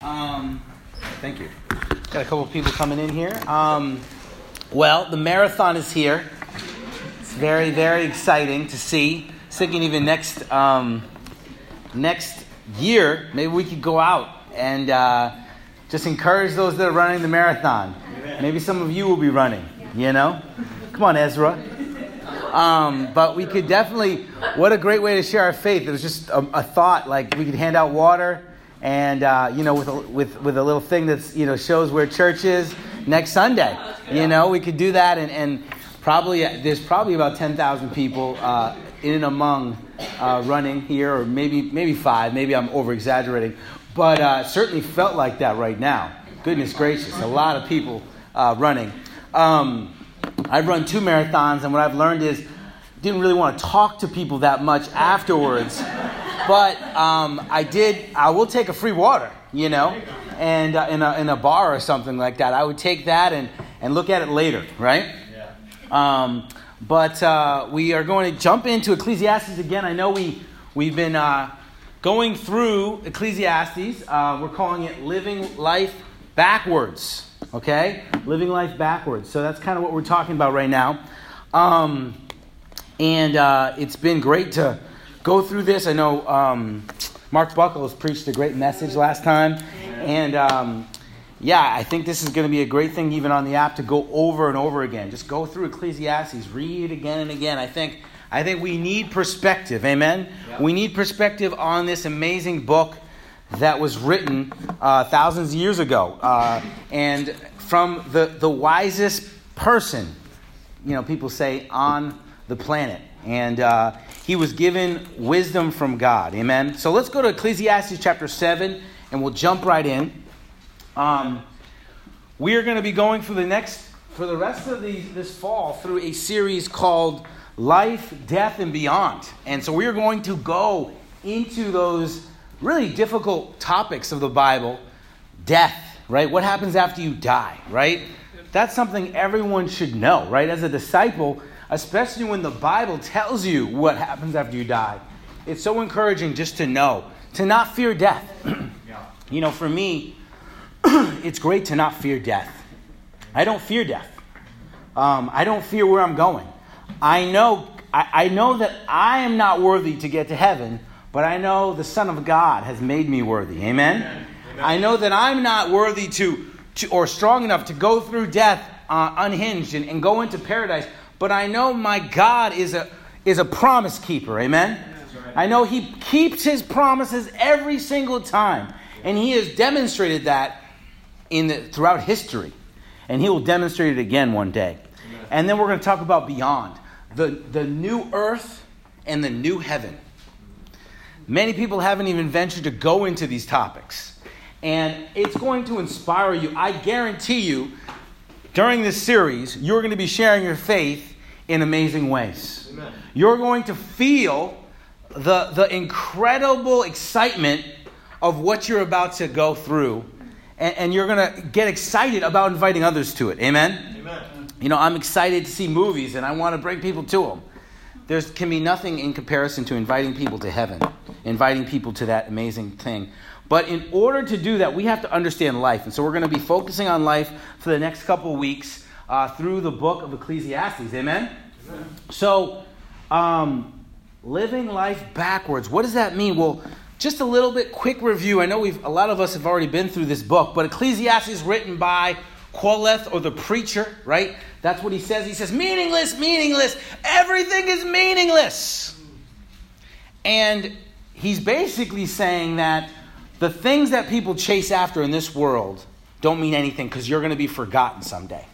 Um, thank you. Got a couple people coming in here. Um, well, the marathon is here. It's very, very exciting to see. Thinking even next um, next year, maybe we could go out and uh, just encourage those that are running the marathon. Maybe some of you will be running. You know, come on, Ezra. Um, but we could definitely. What a great way to share our faith! It was just a, a thought. Like we could hand out water and uh, you know with a, with with a little thing that's you know shows where church is next Sunday. You know we could do that and, and probably there's probably about ten thousand people uh, in and among uh, running here, or maybe maybe five. Maybe I'm over exaggerating, but uh, certainly felt like that right now. Goodness gracious, a lot of people uh, running. Um, I've run two marathons, and what I've learned is didn't really want to talk to people that much afterwards but um, I did. I will take a free water, you know, and uh, in a in a bar or something like that. I would take that and and look at it later, right? Yeah. Um, but uh, we are going to jump into Ecclesiastes again. I know we we've been uh, going through Ecclesiastes. Uh, we're calling it living life backwards. Okay, living life backwards. So that's kind of what we're talking about right now. Um, and uh, it's been great to go through this. I know um, Mark Buckles preached a great message last time. And um, yeah, I think this is going to be a great thing even on the app to go over and over again. Just go through Ecclesiastes, read again and again. I think, I think we need perspective. Amen? We need perspective on this amazing book that was written uh, thousands of years ago. Uh, and from the, the wisest person, you know, people say, on the planet. And uh, he was given wisdom from God. Amen. So let's go to Ecclesiastes chapter 7 and we'll jump right in. Um, we are going to be going for the next, for the rest of the, this fall, through a series called Life, Death, and Beyond. And so we are going to go into those really difficult topics of the Bible death, right? What happens after you die, right? That's something everyone should know, right? As a disciple, especially when the Bible tells you what happens after you die. It's so encouraging just to know, to not fear death. yeah. You know, for me, it's great to not fear death. I don't fear death. Um, I don't fear where I'm going. I know, I, I know that I am not worthy to get to heaven, but I know the Son of God has made me worthy. Amen? Amen. I know that I'm not worthy to, to or strong enough to go through death uh, unhinged and, and go into paradise but I know my God is a, is a promise keeper. Amen? I know He keeps His promises every single time. And He has demonstrated that in the, throughout history. And He will demonstrate it again one day. And then we're going to talk about beyond the, the new earth and the new heaven. Many people haven't even ventured to go into these topics. And it's going to inspire you. I guarantee you during this series, you're going to be sharing your faith in amazing ways. Amen. You're going to feel the, the incredible excitement of what you're about to go through, and, and you're going to get excited about inviting others to it. Amen? Amen? You know, I'm excited to see movies, and I want to bring people to them. There can be nothing in comparison to inviting people to heaven, inviting people to that amazing thing. But in order to do that, we have to understand life. And so we're going to be focusing on life for the next couple of weeks uh, through the book of Ecclesiastes. Amen? Amen. So, um, living life backwards, what does that mean? Well, just a little bit quick review. I know we've a lot of us have already been through this book, but Ecclesiastes is written by Qoheleth or the preacher, right? That's what he says. He says, meaningless, meaningless. Everything is meaningless. And he's basically saying that the things that people chase after in this world don't mean anything because you're going to be forgotten someday.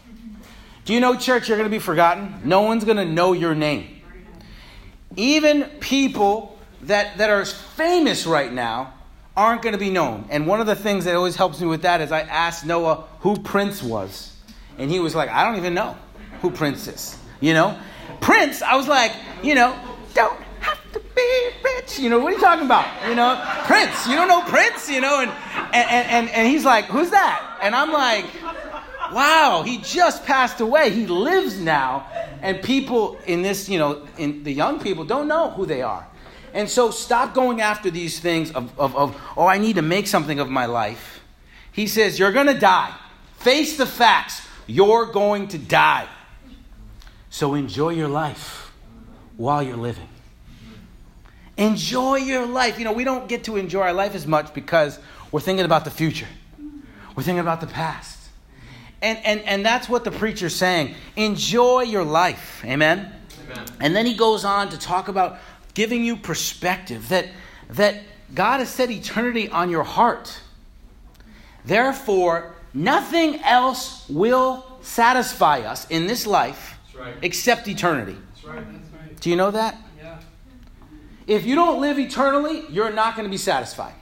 Do you know, church, you're going to be forgotten? No one's going to know your name. Even people that, that are famous right now aren't going to be known. And one of the things that always helps me with that is I asked Noah who Prince was. And he was like, I don't even know who Prince is. You know? Prince, I was like, you know, don't be. You know, what are you talking about? You know, Prince. You don't know Prince, you know? And, and, and, and he's like, who's that? And I'm like, wow, he just passed away. He lives now. And people in this, you know, in the young people don't know who they are. And so stop going after these things of, of, of oh, I need to make something of my life. He says, You're going to die. Face the facts. You're going to die. So enjoy your life while you're living. Enjoy your life. You know, we don't get to enjoy our life as much because we're thinking about the future, we're thinking about the past. And, and, and that's what the preacher's saying. Enjoy your life. Amen? Amen? And then he goes on to talk about giving you perspective that, that God has set eternity on your heart. Therefore, nothing else will satisfy us in this life right. except eternity. That's right. That's right. Do you know that? If you don't live eternally, you're not going to be satisfied.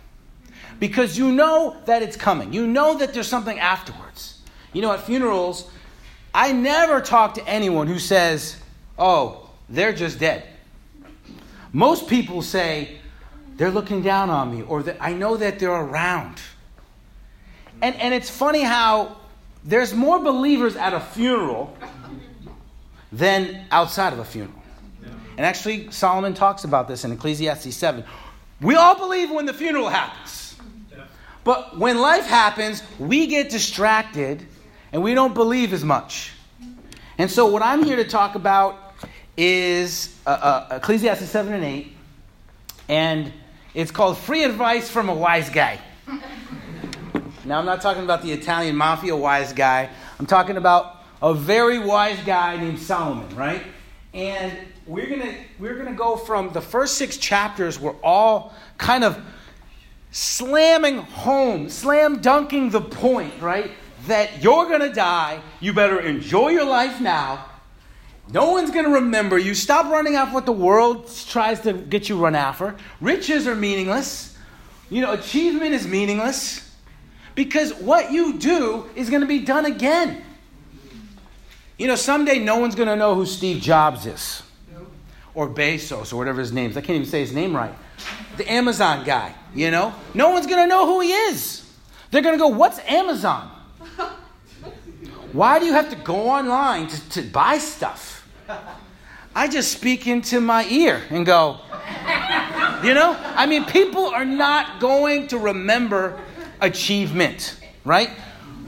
Because you know that it's coming. You know that there's something afterwards. You know, at funerals, I never talk to anyone who says, oh, they're just dead. Most people say, they're looking down on me, or I know that they're around. And, and it's funny how there's more believers at a funeral than outside of a funeral. And actually, Solomon talks about this in Ecclesiastes 7. We all believe when the funeral happens. But when life happens, we get distracted and we don't believe as much. And so, what I'm here to talk about is uh, uh, Ecclesiastes 7 and 8. And it's called Free Advice from a Wise Guy. now, I'm not talking about the Italian mafia wise guy. I'm talking about a very wise guy named Solomon, right? And we're gonna we're gonna go from the first six chapters. We're all kind of slamming home, slam dunking the point, right? That you're gonna die. You better enjoy your life now. No one's going to remember you. Stop running after what the world tries to get you run after. Riches are meaningless. You know, achievement is meaningless because what you do is going to be done again. You know, someday no one's going to know who Steve Jobs is or Bezos or whatever his name is. I can't even say his name right. The Amazon guy, you know? No one's going to know who he is. They're going to go, What's Amazon? Why do you have to go online to, to buy stuff? I just speak into my ear and go, you know? I mean, people are not going to remember achievement, right?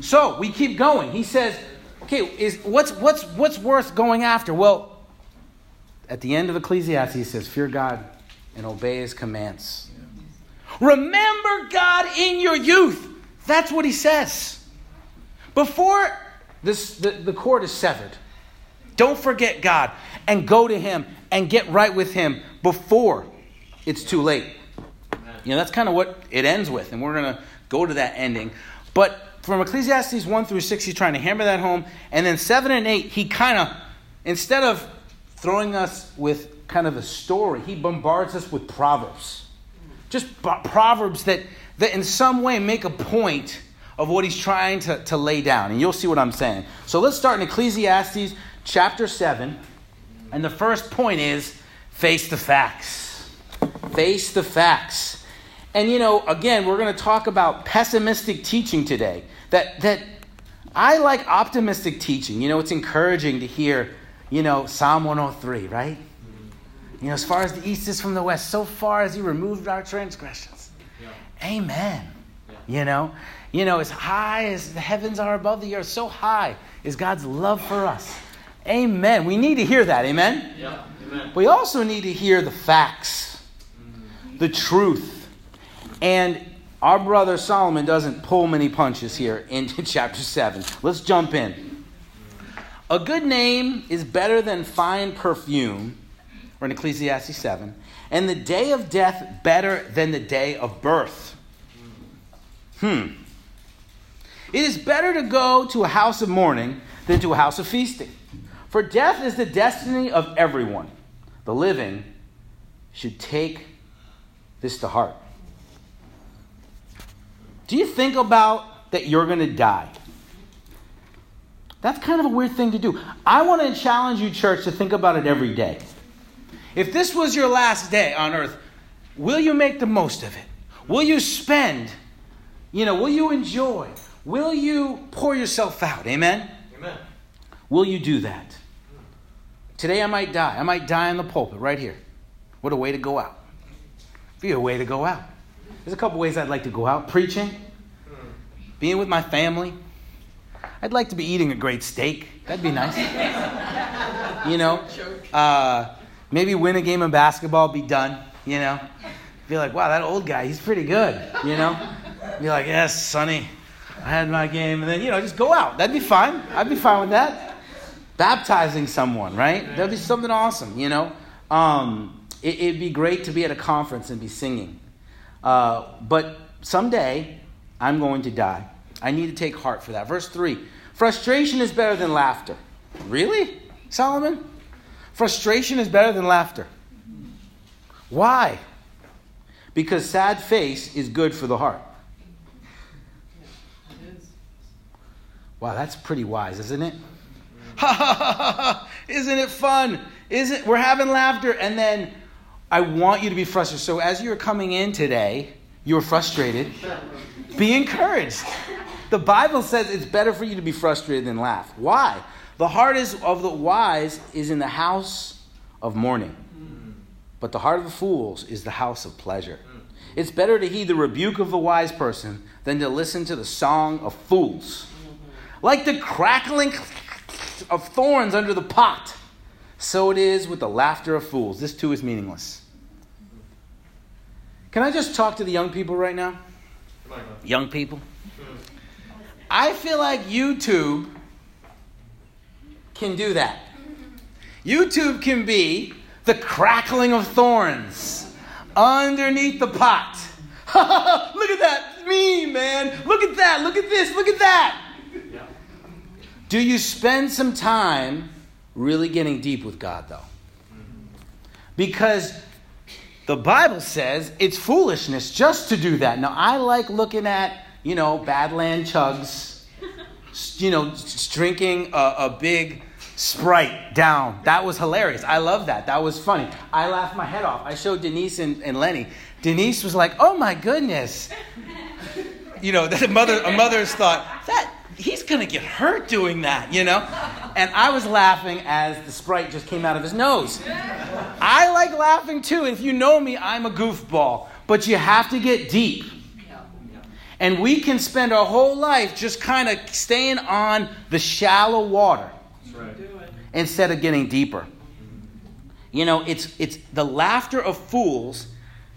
So we keep going. He says, okay, is, what's, what's, what's worth going after? Well, at the end of Ecclesiastes, he says, fear God and obey his commands. Remember God in your youth. That's what he says. Before this, the, the cord is severed. Don't forget God and go to Him and get right with Him before it's too late. You know, that's kind of what it ends with, and we're going to go to that ending. But from Ecclesiastes 1 through 6, he's trying to hammer that home. And then 7 and 8, he kind of, instead of throwing us with kind of a story, he bombards us with proverbs. Just proverbs that, that in some way make a point of what he's trying to, to lay down. And you'll see what I'm saying. So let's start in Ecclesiastes chapter 7. And the first point is face the facts. Face the facts. And you know, again, we're going to talk about pessimistic teaching today. That, that I like optimistic teaching. You know, it's encouraging to hear, you know, Psalm 103, right? You know, as far as the east is from the west, so far as he removed our transgressions. Yeah. Amen. Yeah. You know, you know, as high as the heavens are above the earth, so high is God's love for us. Amen. We need to hear that. Amen? Yeah. Amen. We also need to hear the facts, mm-hmm. the truth. And our brother Solomon doesn't pull many punches here in chapter 7. Let's jump in. A good name is better than fine perfume, or in Ecclesiastes 7, and the day of death better than the day of birth. Hmm. It is better to go to a house of mourning than to a house of feasting. For death is the destiny of everyone. The living should take this to heart. Do you think about that you're going to die? That's kind of a weird thing to do. I want to challenge you, church, to think about it every day. If this was your last day on earth, will you make the most of it? Will you spend? You know, will you enjoy? Will you pour yourself out? Amen? Amen. Will you do that? Today I might die. I might die in the pulpit right here. What a way to go out. Be a way to go out. There's a couple ways I'd like to go out preaching. being with my family. I'd like to be eating a great steak. That'd be nice. you know, uh, maybe win a game of basketball, be done. You know, be like, wow, that old guy, he's pretty good. You know, be like, yes, Sonny, I had my game, and then you know, just go out. That'd be fine. I'd be fine with that. Baptizing someone, right? That'd be something awesome. You know, um, it, would be great to be at a conference and be singing. Uh, but someday, I'm going to die. I need to take heart for that. Verse 3 Frustration is better than laughter. Really, Solomon? Frustration is better than laughter. Why? Because sad face is good for the heart. Wow, that's pretty wise, isn't it? Ha ha ha ha! Isn't it fun? Isn't we're having laughter and then I want you to be frustrated. So as you're coming in today, you're frustrated. Be encouraged. The Bible says it's better for you to be frustrated than laugh. Why? The heart is of the wise is in the house of mourning, but the heart of the fools is the house of pleasure. It's better to heed the rebuke of the wise person than to listen to the song of fools. Like the crackling of thorns under the pot, so it is with the laughter of fools. This too is meaningless. Can I just talk to the young people right now? Young people? I feel like YouTube can do that. YouTube can be the crackling of thorns underneath the pot. look at that. Me, man. Look at that. Look at this. Look at that. Do you spend some time really getting deep with God, though? Because the Bible says it's foolishness just to do that. Now, I like looking at you know, Badland chugs, you know, drinking a, a big Sprite down. That was hilarious. I love that. That was funny. I laughed my head off. I showed Denise and, and Lenny. Denise was like, "Oh my goodness." You know, that mother, a mother's thought that he's gonna get hurt doing that, you know? And I was laughing as the Sprite just came out of his nose. I like laughing too. If you know me, I'm a goofball. But you have to get deep. And we can spend our whole life just kind of staying on the shallow water right. instead of getting deeper. You know, it's, it's the laughter of fools.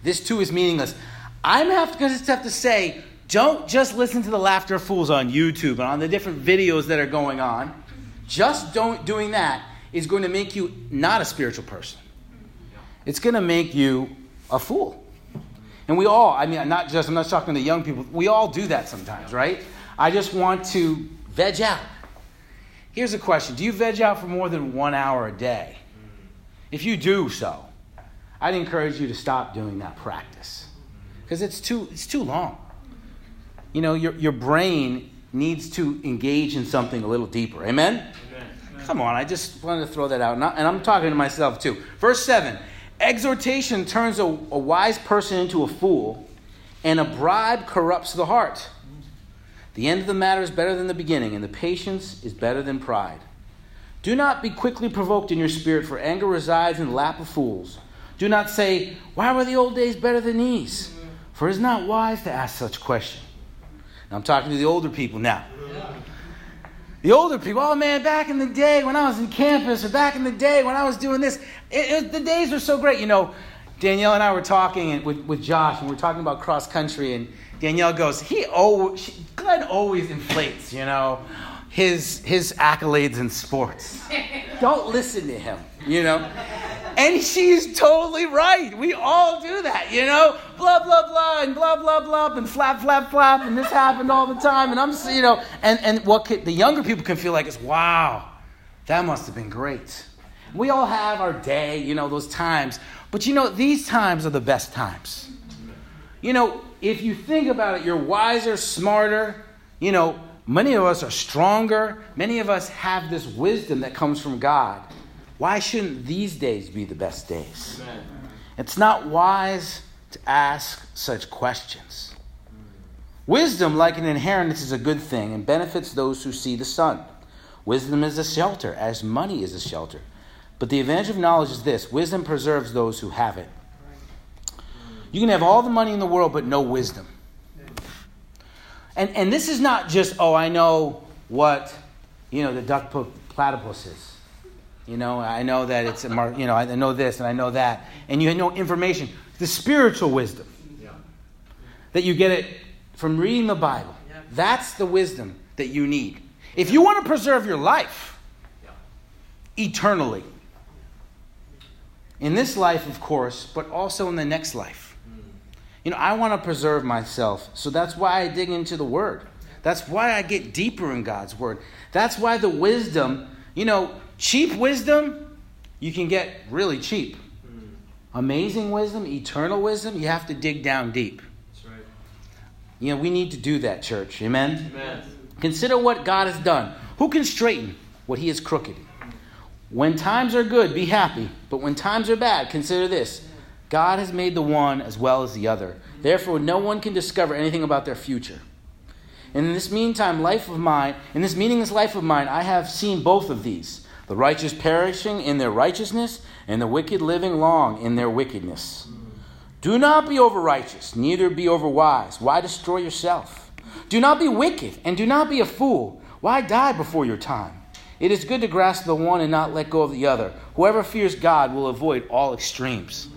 This too is meaningless. I'm have to, have to say, don't just listen to the laughter of fools on YouTube and on the different videos that are going on. Just don't doing that is going to make you not a spiritual person. It's going to make you a fool. And we all, I mean, not just, I'm not talking to young people, we all do that sometimes, right? I just want to veg out. Here's a question Do you veg out for more than one hour a day? If you do so, I'd encourage you to stop doing that practice because it's too, it's too long. You know, your, your brain needs to engage in something a little deeper. Amen? Amen. Come on, I just wanted to throw that out. And I'm talking to myself too. Verse 7 Exhortation turns a, a wise person into a fool, and a bribe corrupts the heart. The end of the matter is better than the beginning, and the patience is better than pride. Do not be quickly provoked in your spirit, for anger resides in the lap of fools. Do not say, Why were the old days better than these? For it is not wise to ask such question. I'm talking to the older people now. The older people, oh man, back in the day when I was in campus, or back in the day when I was doing this, it, it, the days were so great. You know, Danielle and I were talking with, with Josh, and we are talking about cross country, and Danielle goes, he always, she, Glenn always inflates, you know, his, his accolades in sports. Don't listen to him, you know. And she's totally right. We all do that, you know? Blah, blah, blah, and blah, blah, blah, and flap, flap, flap, and this happened all the time. And I'm, you know, and, and what could, the younger people can feel like is, wow, that must have been great. We all have our day, you know, those times. But you know, these times are the best times. You know, if you think about it, you're wiser, smarter, you know, many of us are stronger. Many of us have this wisdom that comes from God. Why shouldn't these days be the best days? Amen. It's not wise to ask such questions. Wisdom, like an inheritance, is a good thing and benefits those who see the sun. Wisdom is a shelter, as money is a shelter. But the advantage of knowledge is this wisdom preserves those who have it. You can have all the money in the world, but no wisdom. And, and this is not just, oh, I know what, you know, the duck platypus is. You know, I know that it's a, mar- you know, I know this and I know that. And you know information. The spiritual wisdom. Yeah. That you get it from reading the Bible. Yeah. That's the wisdom that you need. If you want to preserve your life yeah. eternally, in this life, of course, but also in the next life. You know, I want to preserve myself, so that's why I dig into the Word. That's why I get deeper in God's Word. That's why the wisdom, you know, cheap wisdom, you can get really cheap. Amazing wisdom, eternal wisdom, you have to dig down deep. That's right. You know, we need to do that, church. Amen? Amen. Consider what God has done. Who can straighten what he has crooked? When times are good, be happy. But when times are bad, consider this God has made the one as well as the other. Therefore, no one can discover anything about their future. In this meantime, life of mine, in this meaningless life of mine, I have seen both of these the righteous perishing in their righteousness, and the wicked living long in their wickedness. Do not be over righteous, neither be over wise. Why destroy yourself? Do not be wicked, and do not be a fool. Why die before your time? It is good to grasp the one and not let go of the other. Whoever fears God will avoid all extremes.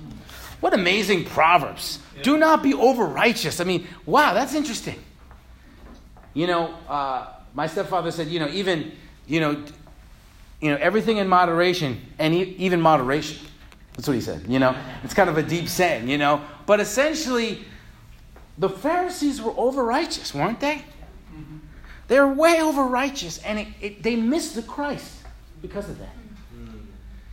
What amazing proverbs. Yeah. Do not be over righteous. I mean, wow, that's interesting. You know, uh, my stepfather said, you know, even, you know, you know, everything in moderation and even moderation. That's what he said, you know. It's kind of a deep saying, you know. But essentially, the Pharisees were over righteous, weren't they? They're way over righteous, and it, it, they missed the Christ because of that.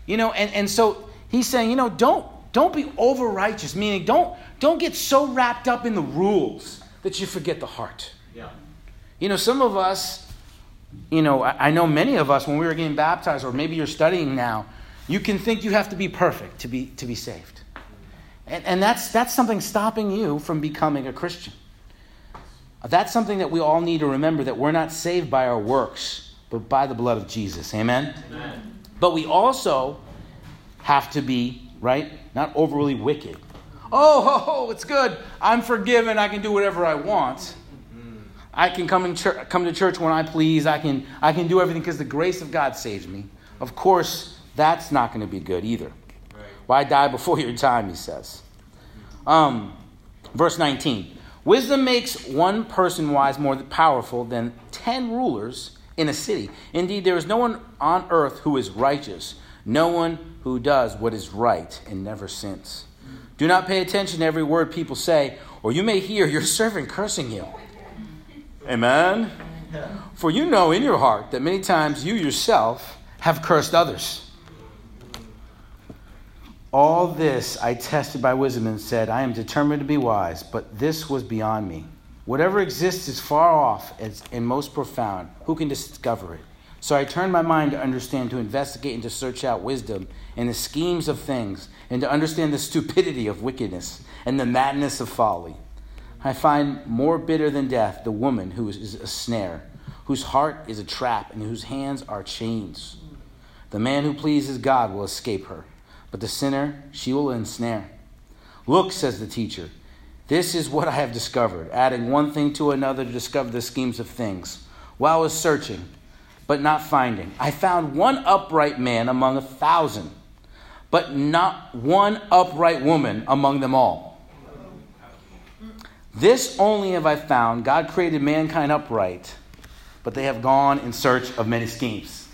You know, and, and so he's saying, you know, don't don't be over righteous, meaning don't don't get so wrapped up in the rules that you forget the heart. Yeah. You know, some of us, you know, I, I know many of us when we were getting baptized, or maybe you're studying now, you can think you have to be perfect to be to be saved. And, and that's that's something stopping you from becoming a Christian. That's something that we all need to remember that we're not saved by our works, but by the blood of Jesus. Amen? Amen. But we also have to be, right, not overly wicked. Oh, oh, it's good. I'm forgiven. I can do whatever I want. I can come, in come to church when I please. I can, I can do everything because the grace of God saves me. Of course, that's not going to be good either. Right. Why die before your time, he says. Um, verse 19. Wisdom makes one person wise more powerful than ten rulers in a city. Indeed, there is no one on earth who is righteous, no one who does what is right and never sins. Do not pay attention to every word people say, or you may hear your servant cursing you. Amen? For you know in your heart that many times you yourself have cursed others. All this I tested by wisdom and said, I am determined to be wise, but this was beyond me. Whatever exists is far off and most profound. Who can discover it? So I turned my mind to understand, to investigate, and to search out wisdom and the schemes of things, and to understand the stupidity of wickedness and the madness of folly. I find more bitter than death the woman who is a snare, whose heart is a trap, and whose hands are chains. The man who pleases God will escape her but the sinner she will ensnare. Look, says the teacher, this is what I have discovered, adding one thing to another to discover the schemes of things. While I was searching, but not finding, I found one upright man among a thousand, but not one upright woman among them all. This only have I found God created mankind upright, but they have gone in search of many schemes.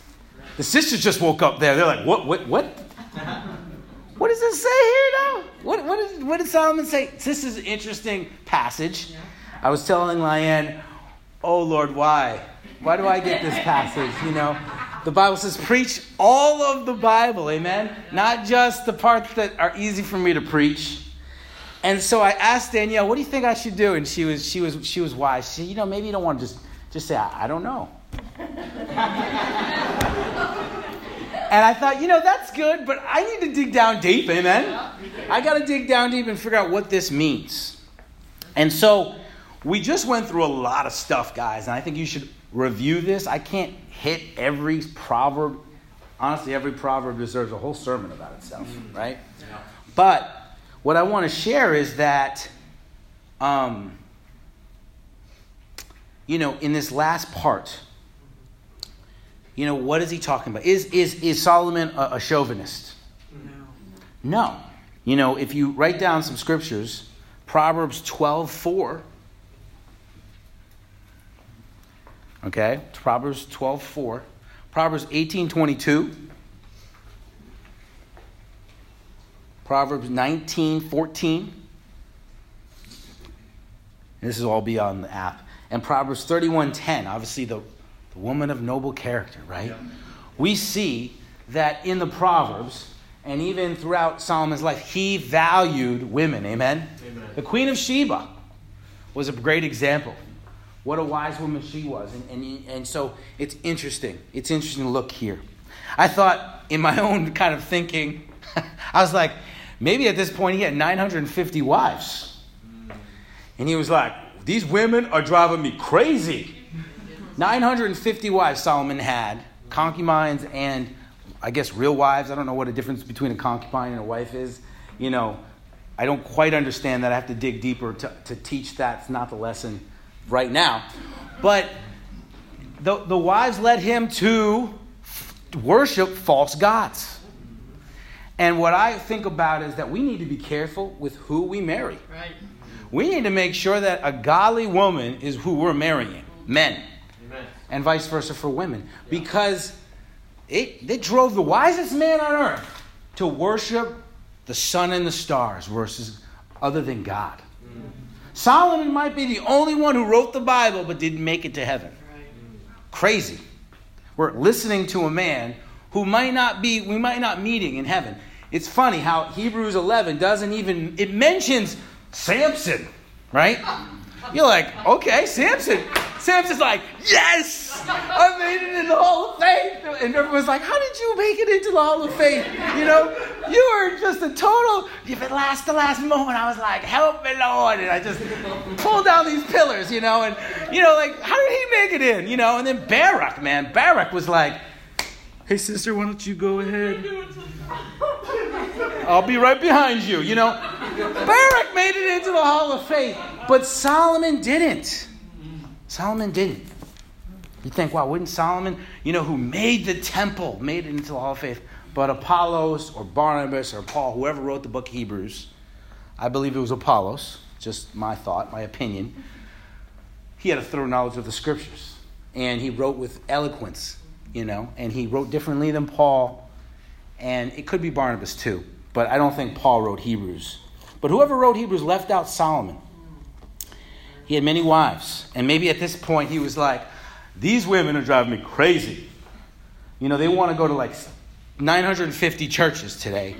The sisters just woke up there. They're like, what, what, what? What does it say here now? What, what, is, what did Solomon say? This is an interesting passage. I was telling Lyanne, oh Lord, why? Why do I get this passage? You know, the Bible says, preach all of the Bible, amen? Not just the parts that are easy for me to preach. And so I asked Danielle, what do you think I should do? And she was, she was, she was wise. She said, you know, maybe you don't want to just, just say, I, I don't know. And I thought, you know, that's good, but I need to dig down deep, amen? I got to dig down deep and figure out what this means. And so we just went through a lot of stuff, guys, and I think you should review this. I can't hit every proverb. Honestly, every proverb deserves a whole sermon about itself, mm. right? Yeah. But what I want to share is that um, you know, in this last part, you know, what is he talking about? Is, is, is Solomon a, a chauvinist? No. No. You know, if you write down some scriptures, Proverbs 12 4. Okay, Proverbs 12 4. Proverbs 18 22. Proverbs 19 14. This is all be on the app. And Proverbs 31 10. Obviously, the, the woman of noble character, right? Yeah. We see that in the Proverbs, and even throughout Solomon's life, he valued women. Amen? Amen? The Queen of Sheba was a great example. What a wise woman she was. And, and, and so it's interesting. It's interesting to look here. I thought, in my own kind of thinking, I was like, maybe at this point he had 950 wives. And he was like, these women are driving me crazy. 950 wives Solomon had, concubines and I guess, real wives. I don't know what a difference between a concubine and a wife is. You know, I don't quite understand that. I have to dig deeper to, to teach that. It's not the lesson right now. But the, the wives led him to worship false gods. And what I think about is that we need to be careful with who we marry. Right. We need to make sure that a godly woman is who we're marrying, men, Amen. and vice versa for women. Yeah. Because it, it drove the wisest man on earth to worship the sun and the stars versus other than God. Solomon might be the only one who wrote the Bible but didn't make it to heaven. Crazy. We're listening to a man who might not be, we might not meeting in heaven. It's funny how Hebrews 11 doesn't even, it mentions Samson, right? You're like, okay, Samson. Samson's like, yes, I made it in the Hall of Fame. And everyone's like, how did you make it into the Hall of Fame? You know, you were just a total, if it lasts the last moment, I was like, help me, Lord. And I just pulled down these pillars, you know, and, you know, like, how did he make it in? You know, and then Barak, man, Barak was like, hey, sister, why don't you go ahead? I'll be right behind you, you know. Barak made it into the Hall of Faith, but Solomon didn't. Solomon didn't. You think, wow, wouldn't Solomon, you know, who made the temple, made it into the Hall of Faith, but Apollos or Barnabas or Paul, whoever wrote the book Hebrews, I believe it was Apollos, just my thought, my opinion. He had a thorough knowledge of the scriptures, and he wrote with eloquence, you know, and he wrote differently than Paul, and it could be Barnabas too, but I don't think Paul wrote Hebrews. But whoever wrote Hebrews left out Solomon. He had many wives. And maybe at this point he was like, these women are driving me crazy. You know, they want to go to like 950 churches today.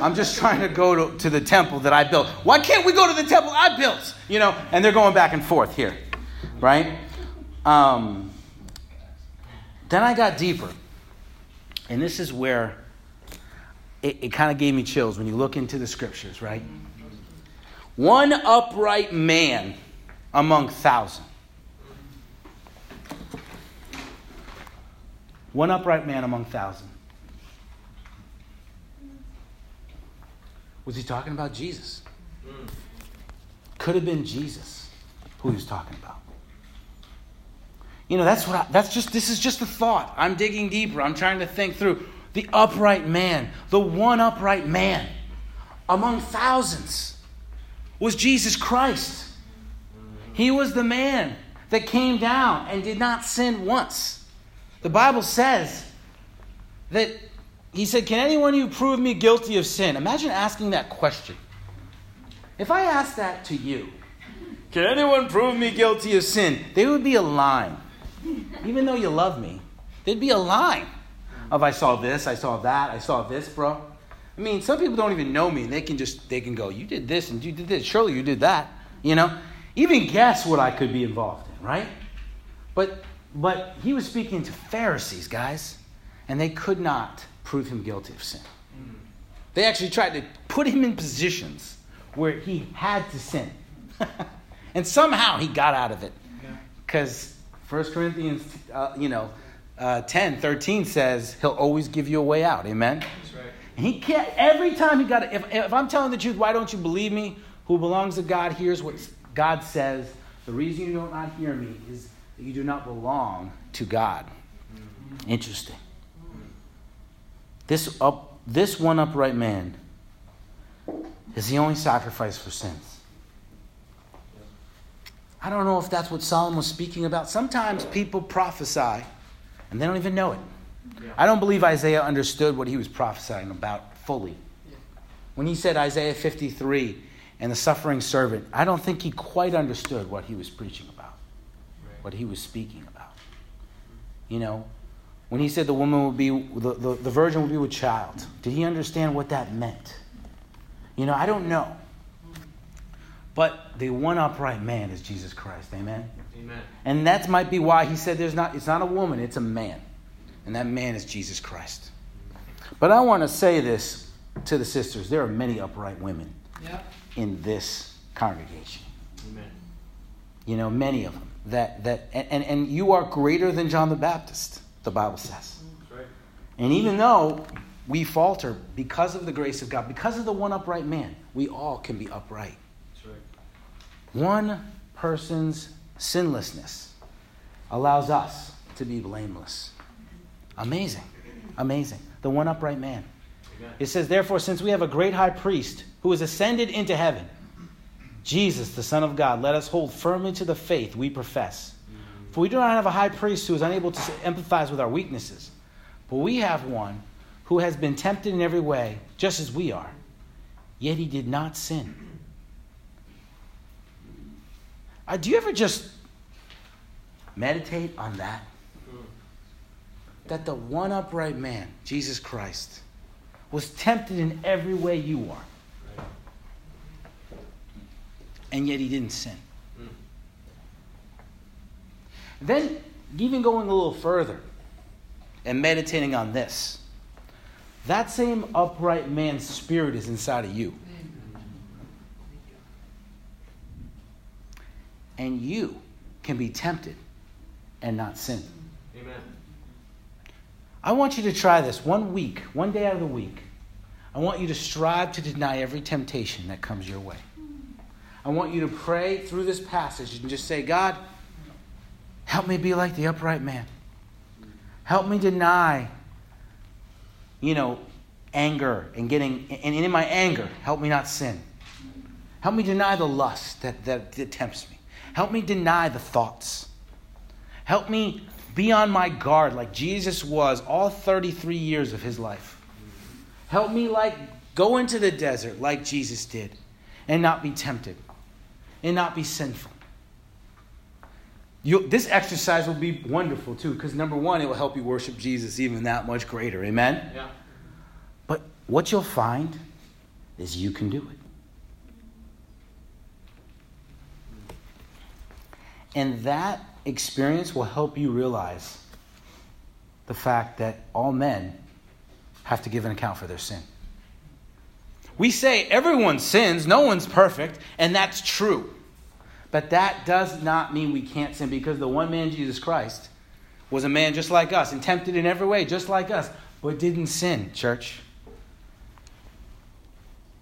I'm just trying to go to, to the temple that I built. Why can't we go to the temple I built? You know, and they're going back and forth here, right? Um, then I got deeper. And this is where it, it kind of gave me chills when you look into the scriptures, right? One upright man among thousands. One upright man among thousands. Was he talking about Jesus? Could have been Jesus who he was talking about. You know, that's what I, that's just this is just a thought. I'm digging deeper. I'm trying to think through the upright man, the one upright man among thousands was Jesus Christ. He was the man that came down and did not sin once. The Bible says that he said, Can anyone you prove me guilty of sin? Imagine asking that question. If I asked that to you, Can anyone prove me guilty of sin? There would be a line. Even though you love me, there'd be a line of I saw this, I saw that, I saw this, bro. I mean, some people don't even know me, and they can just they can go, "You did this and you did this. Surely you did that." You know, even guess what I could be involved in, right? But but he was speaking to Pharisees, guys, and they could not prove him guilty of sin. They actually tried to put him in positions where he had to sin, and somehow he got out of it. Because First Corinthians, uh, you know, uh, 10, 13 says he'll always give you a way out. Amen. He can't, every time he got it, if, if I'm telling the truth, why don't you believe me? Who belongs to God hears what God says The reason you do not not hear me is that you do not belong to God. Mm-hmm. Interesting. This, up, this one upright man is the only sacrifice for sins. I don't know if that's what Solomon was speaking about. Sometimes people prophesy and they don't even know it. Yeah. I don't believe Isaiah understood what he was prophesying about fully. Yeah. When he said Isaiah 53 and the suffering servant, I don't think he quite understood what he was preaching about, right. what he was speaking about. You know, when he said the woman would be, the, the, the virgin would be with child, did he understand what that meant? You know, I don't know. But the one upright man is Jesus Christ. Amen? Amen. And that might be why he said there's not, it's not a woman, it's a man. And that man is Jesus Christ. But I want to say this to the sisters there are many upright women yep. in this congregation. Amen. You know, many of them. That, that, and, and you are greater than John the Baptist the Bible says. Right. And even though we falter because of the grace of God, because of the one upright man, we all can be upright. Right. One person's sinlessness allows us to be blameless. Amazing. Amazing. The one upright man. It says, Therefore, since we have a great high priest who has ascended into heaven, Jesus, the Son of God, let us hold firmly to the faith we profess. For we do not have a high priest who is unable to empathize with our weaknesses, but we have one who has been tempted in every way, just as we are, yet he did not sin. Uh, do you ever just meditate on that? That the one upright man, Jesus Christ, was tempted in every way you are, and yet he didn't sin. Then, even going a little further and meditating on this, that same upright man's spirit is inside of you. And you can be tempted and not sin. I want you to try this one week, one day out of the week. I want you to strive to deny every temptation that comes your way. I want you to pray through this passage and just say, God, Help me be like the upright man. Help me deny, you know, anger and getting, and in my anger, help me not sin. Help me deny the lust that, that, that tempts me. Help me deny the thoughts. Help me be on my guard like Jesus was all 33 years of his life. Help me like go into the desert like Jesus did and not be tempted and not be sinful. You, this exercise will be wonderful too, because number one, it will help you worship Jesus even that much greater. Amen? Yeah. But what you'll find is you can do it. And that experience will help you realize the fact that all men have to give an account for their sin. We say everyone sins, no one's perfect, and that's true. But that does not mean we can't sin because the one man, Jesus Christ, was a man just like us and tempted in every way, just like us, but didn't sin, church.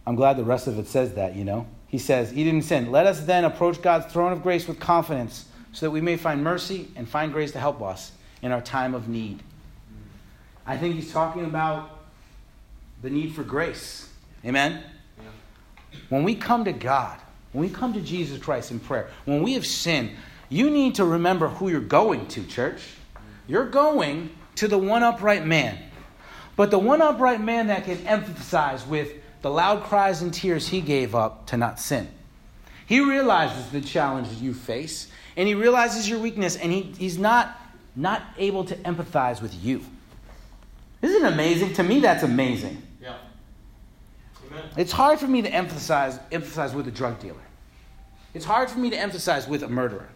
I'm glad the rest of it says that, you know. He says, He didn't sin. Let us then approach God's throne of grace with confidence so that we may find mercy and find grace to help us in our time of need. I think he's talking about the need for grace. Amen? Yeah. When we come to God, when we come to Jesus Christ in prayer, when we have sinned, you need to remember who you're going to, church. You're going to the one upright man. But the one upright man that can emphasize with the loud cries and tears he gave up to not sin. He realizes the challenges you face, and he realizes your weakness, and he, he's not, not able to empathize with you. Isn't it amazing? To me, that's amazing. Yeah. Amen. It's hard for me to emphasize, emphasize with a drug dealer. It's hard for me to emphasize with a murderer.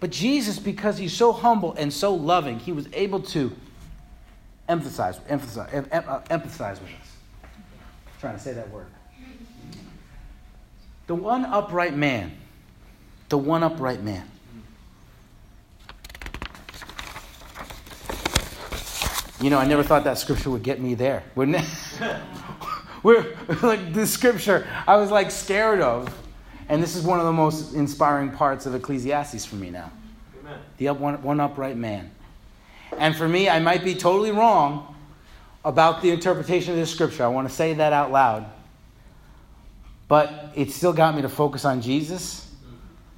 But Jesus, because he's so humble and so loving, he was able to emphasize, emphasize, em, em, uh, empathize with us. I'm trying to say that word. The one upright man, the one upright man. You know, I never thought that scripture would get me there, wouldn't it? We're like the scripture I was like scared of And this is one of the most inspiring parts of Ecclesiastes for me now. Amen. The up, one, one upright man. And for me, I might be totally wrong about the interpretation of this scripture. I want to say that out loud. But it still got me to focus on Jesus.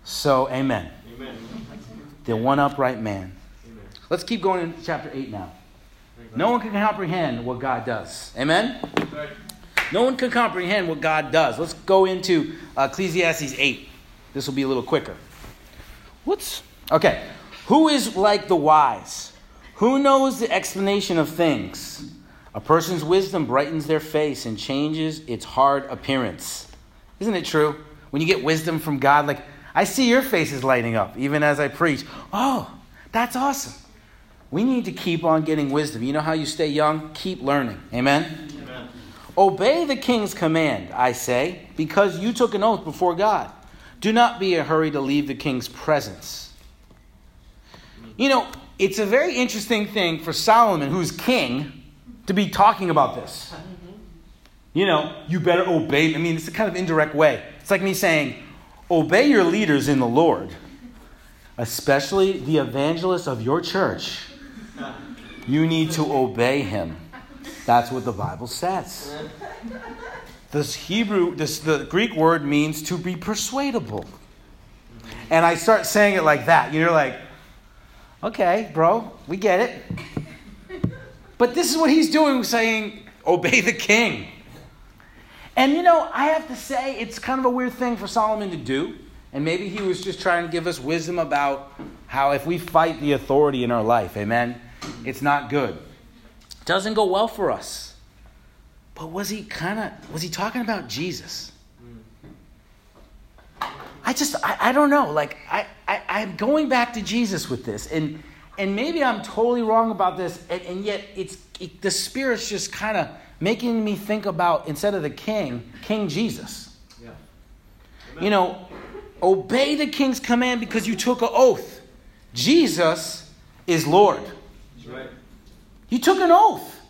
So, amen. Amen. The one upright man. Amen. Let's keep going in chapter 8 now. No one can comprehend what God does. Amen? No one can comprehend what God does. Let's go into Ecclesiastes 8. This will be a little quicker. What's okay? Who is like the wise? Who knows the explanation of things? A person's wisdom brightens their face and changes its hard appearance. Isn't it true? When you get wisdom from God, like I see your faces lighting up even as I preach. Oh, that's awesome. We need to keep on getting wisdom. You know how you stay young? Keep learning. Amen. Amen. Obey the king's command, I say, because you took an oath before God. Do not be in a hurry to leave the king's presence. You know, it's a very interesting thing for Solomon, who's king, to be talking about this. Mm-hmm. You know, you better obey. I mean, it's a kind of indirect way. It's like me saying, obey your leaders in the Lord, especially the evangelist of your church. You need to obey him. That's what the Bible says. This Hebrew, this the Greek word means to be persuadable. And I start saying it like that. You're like, okay, bro, we get it. But this is what he's doing, saying, obey the king. And you know, I have to say, it's kind of a weird thing for Solomon to do. And maybe he was just trying to give us wisdom about how if we fight the authority in our life, amen, it's not good. It Doesn't go well for us. But was he kind of, was he talking about Jesus? I just, I, I don't know. Like, I, I, I'm going back to Jesus with this. And, and maybe I'm totally wrong about this. And, and yet, it's, it, the Spirit's just kind of making me think about, instead of the king, King Jesus. Yeah. You know, obey the king's command because you took an oath. Jesus is Lord. That's right. You took an oath.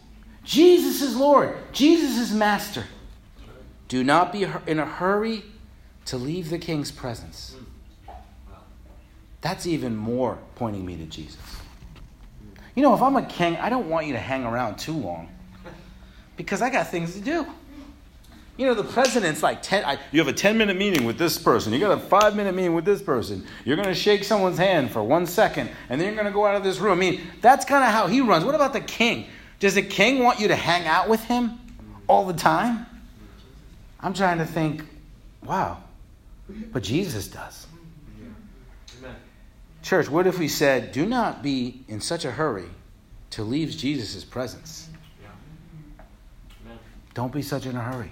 Jesus is Lord. Jesus is Master. Do not be in a hurry to leave the king's presence. Hmm. That's even more pointing me to Jesus. You know, if I'm a king, I don't want you to hang around too long because I got things to do. You know, the president's like 10, I, you have a 10 minute meeting with this person. You got a five minute meeting with this person. You're going to shake someone's hand for one second, and then you're going to go out of this room. I mean, that's kind of how he runs. What about the king? Does the king want you to hang out with him all the time? I'm trying to think, wow, but Jesus does. Church, what if we said, do not be in such a hurry to leave Jesus' presence? Don't be such in a hurry.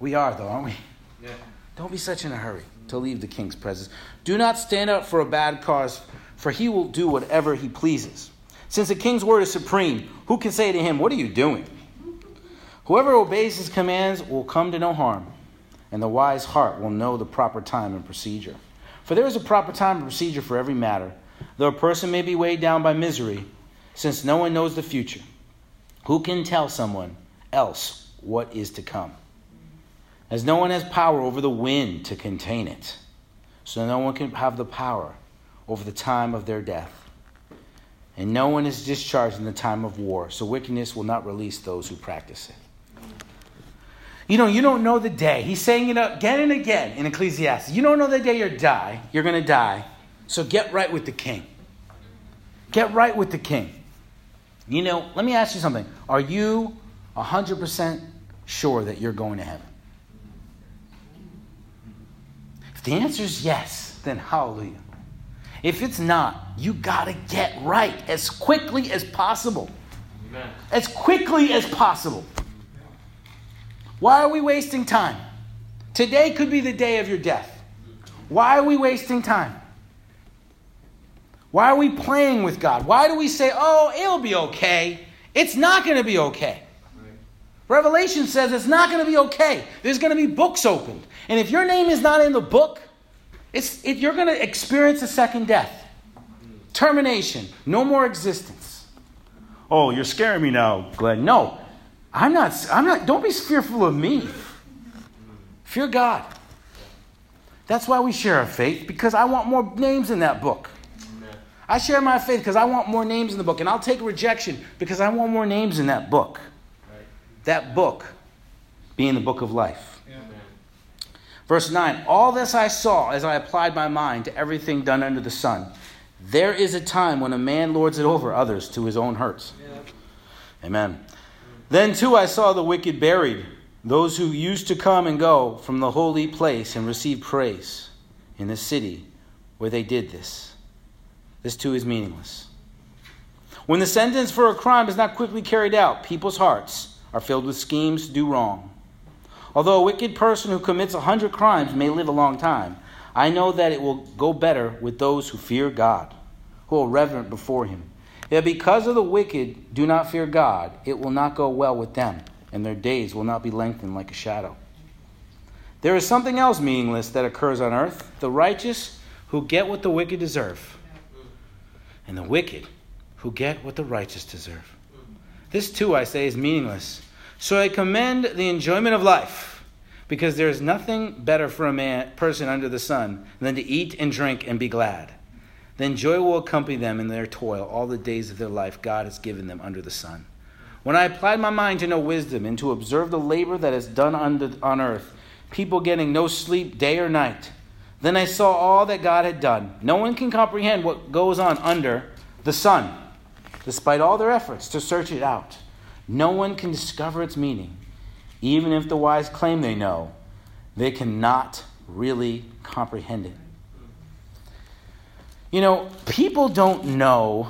We are, though, aren't we? Yeah. Don't be such in a hurry to leave the king's presence. Do not stand up for a bad cause, for he will do whatever he pleases. Since the king's word is supreme, who can say to him, What are you doing? Whoever obeys his commands will come to no harm, and the wise heart will know the proper time and procedure. For there is a proper time and procedure for every matter, though a person may be weighed down by misery, since no one knows the future. Who can tell someone else what is to come? As no one has power over the wind to contain it, so no one can have the power over the time of their death. And no one is discharged in the time of war, so wickedness will not release those who practice it. You know, you don't know the day. He's saying it again and again in Ecclesiastes. You don't know the day you die. You're going to die. So get right with the king. Get right with the king. You know, let me ask you something. Are you 100% sure that you're going to heaven? If the answer is yes, then hallelujah. If it's not, you got to get right as quickly as possible. Amen. As quickly as possible. Why are we wasting time? Today could be the day of your death. Why are we wasting time? Why are we playing with God? Why do we say, oh, it'll be okay? It's not going to be okay. Revelation says it's not going to be okay. There's going to be books opened. And if your name is not in the book, it's, it, you're going to experience a second death. Termination. No more existence. Oh, you're scaring me now, Glenn. No, I'm not. I'm not. Don't be fearful of me. Fear God. That's why we share our faith, because I want more names in that book. I share my faith because I want more names in the book, and I'll take rejection because I want more names in that book. That book being the book of life. Amen. Verse 9 All this I saw as I applied my mind to everything done under the sun. There is a time when a man lords it over others to his own hurts. Amen. Then too I saw the wicked buried, those who used to come and go from the holy place and receive praise in the city where they did this. This too is meaningless. When the sentence for a crime is not quickly carried out, people's hearts are filled with schemes to do wrong. Although a wicked person who commits a hundred crimes may live a long time, I know that it will go better with those who fear God, who are reverent before Him. Yet because of the wicked do not fear God, it will not go well with them, and their days will not be lengthened like a shadow. There is something else meaningless that occurs on earth the righteous who get what the wicked deserve, and the wicked who get what the righteous deserve. This too, I say, is meaningless. So I commend the enjoyment of life, because there is nothing better for a man, person under the sun than to eat and drink and be glad. Then joy will accompany them in their toil all the days of their life God has given them under the sun. When I applied my mind to know wisdom and to observe the labor that is done under, on earth, people getting no sleep day or night, then I saw all that God had done. No one can comprehend what goes on under the sun, despite all their efforts to search it out. No one can discover its meaning. Even if the wise claim they know, they cannot really comprehend it. You know, people don't know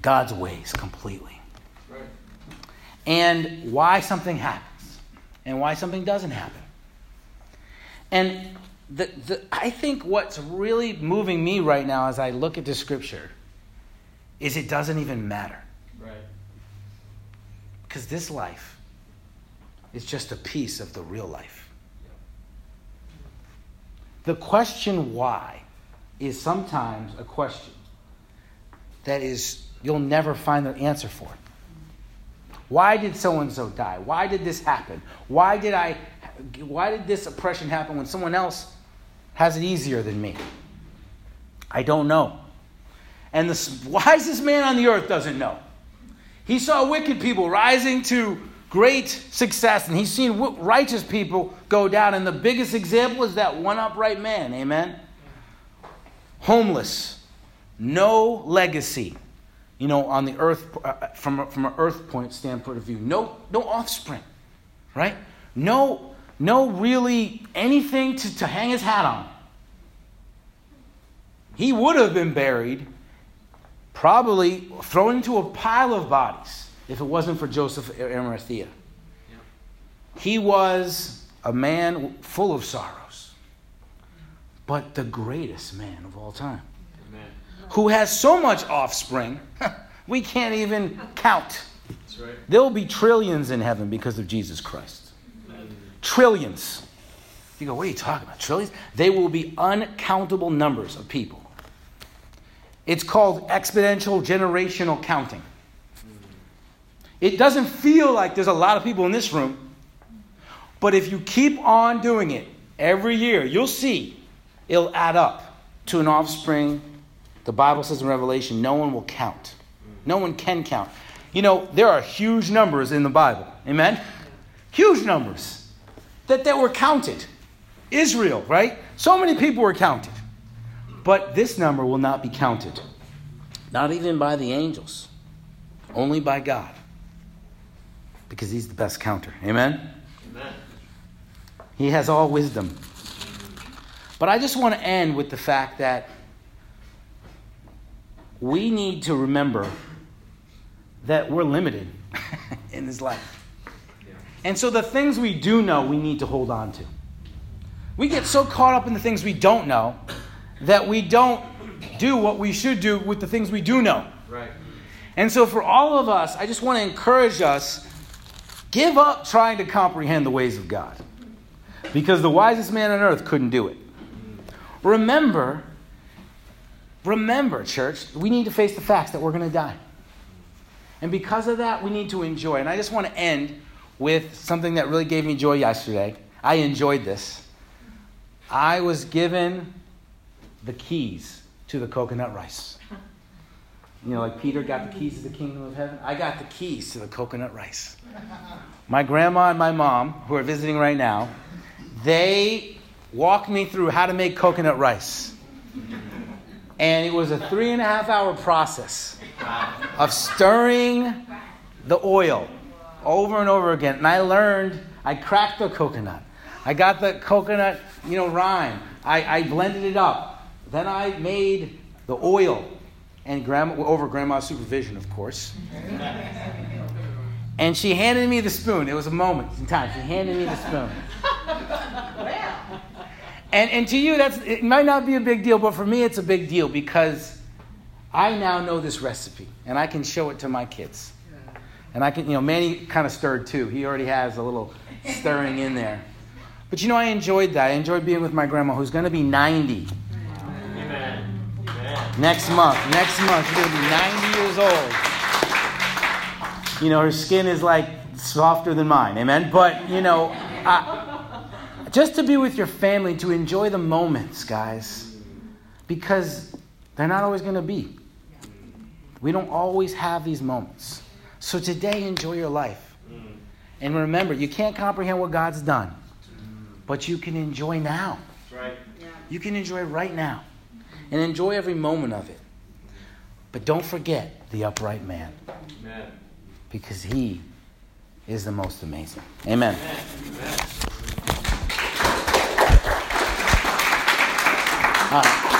God's ways completely Right. and why something happens and why something doesn't happen. And the, the, I think what's really moving me right now as I look at the scripture is it doesn't even matter. Because this life is just a piece of the real life. The question why is sometimes a question that is, you'll never find the answer for. Why did so and so die? Why did this happen? Why did I why did this oppression happen when someone else has it easier than me? I don't know. And the wisest man on the earth doesn't know. He saw wicked people rising to great success, and he's seen righteous people go down. And the biggest example is that one upright man. Amen. Homeless, no legacy. You know, on the earth, uh, from, from an earth point standpoint of view, no, no offspring, right? No, no really anything to, to hang his hat on. He would have been buried, probably thrown into a pile of bodies if it wasn't for Joseph Arimathea. He was a man full of sorrows, but the greatest man of all time, Amen. who has so much offspring, we can't even count. That's right. There will be trillions in heaven because of Jesus Christ. Amen. Trillions. You go, what are you talking about? Trillions? They will be uncountable numbers of people. It's called exponential generational counting. It doesn't feel like there's a lot of people in this room, but if you keep on doing it every year, you'll see it'll add up to an offspring. The Bible says in Revelation, no one will count. No one can count. You know, there are huge numbers in the Bible. Amen? Huge numbers that, that were counted. Israel, right? So many people were counted. But this number will not be counted. Not even by the angels. Only by God. Because he's the best counter. Amen? Amen. He has all wisdom. But I just want to end with the fact that we need to remember that we're limited in this life. Yeah. And so the things we do know, we need to hold on to. We get so caught up in the things we don't know that we don't do what we should do with the things we do know. Right. And so, for all of us, I just want to encourage us give up trying to comprehend the ways of God because the wisest man on earth couldn't do it. Remember, remember, church, we need to face the facts that we're going to die. And because of that, we need to enjoy. And I just want to end with something that really gave me joy yesterday. I enjoyed this. I was given the keys to the coconut rice. You know, like Peter got the keys to the kingdom of heaven. I got the keys to the coconut rice. My grandma and my mom, who are visiting right now, they walked me through how to make coconut rice. And it was a three and a half hour process of stirring the oil over and over again. And I learned, I cracked the coconut. I got the coconut, you know, rind. I, I blended it up. Then I made the oil and grandma over grandma's supervision, of course. and she handed me the spoon. It was a moment in time. She handed me the spoon. And, and to you, that's it might not be a big deal, but for me, it's a big deal because I now know this recipe and I can show it to my kids. And I can, you know, Manny kind of stirred too. He already has a little stirring in there. But you know, I enjoyed that. I enjoyed being with my grandma, who's going to be 90 Amen. Amen. next month. Next month, she's going to be 90 years old. You know, her skin is like softer than mine. Amen. But you know, I, just to be with your family, to enjoy the moments, guys, because they're not always going to be. We don't always have these moments. So today, enjoy your life. And remember, you can't comprehend what God's done, but you can enjoy now. You can enjoy right now and enjoy every moment of it. But don't forget the upright man Amen. because he is the most amazing. Amen. Amen. Right.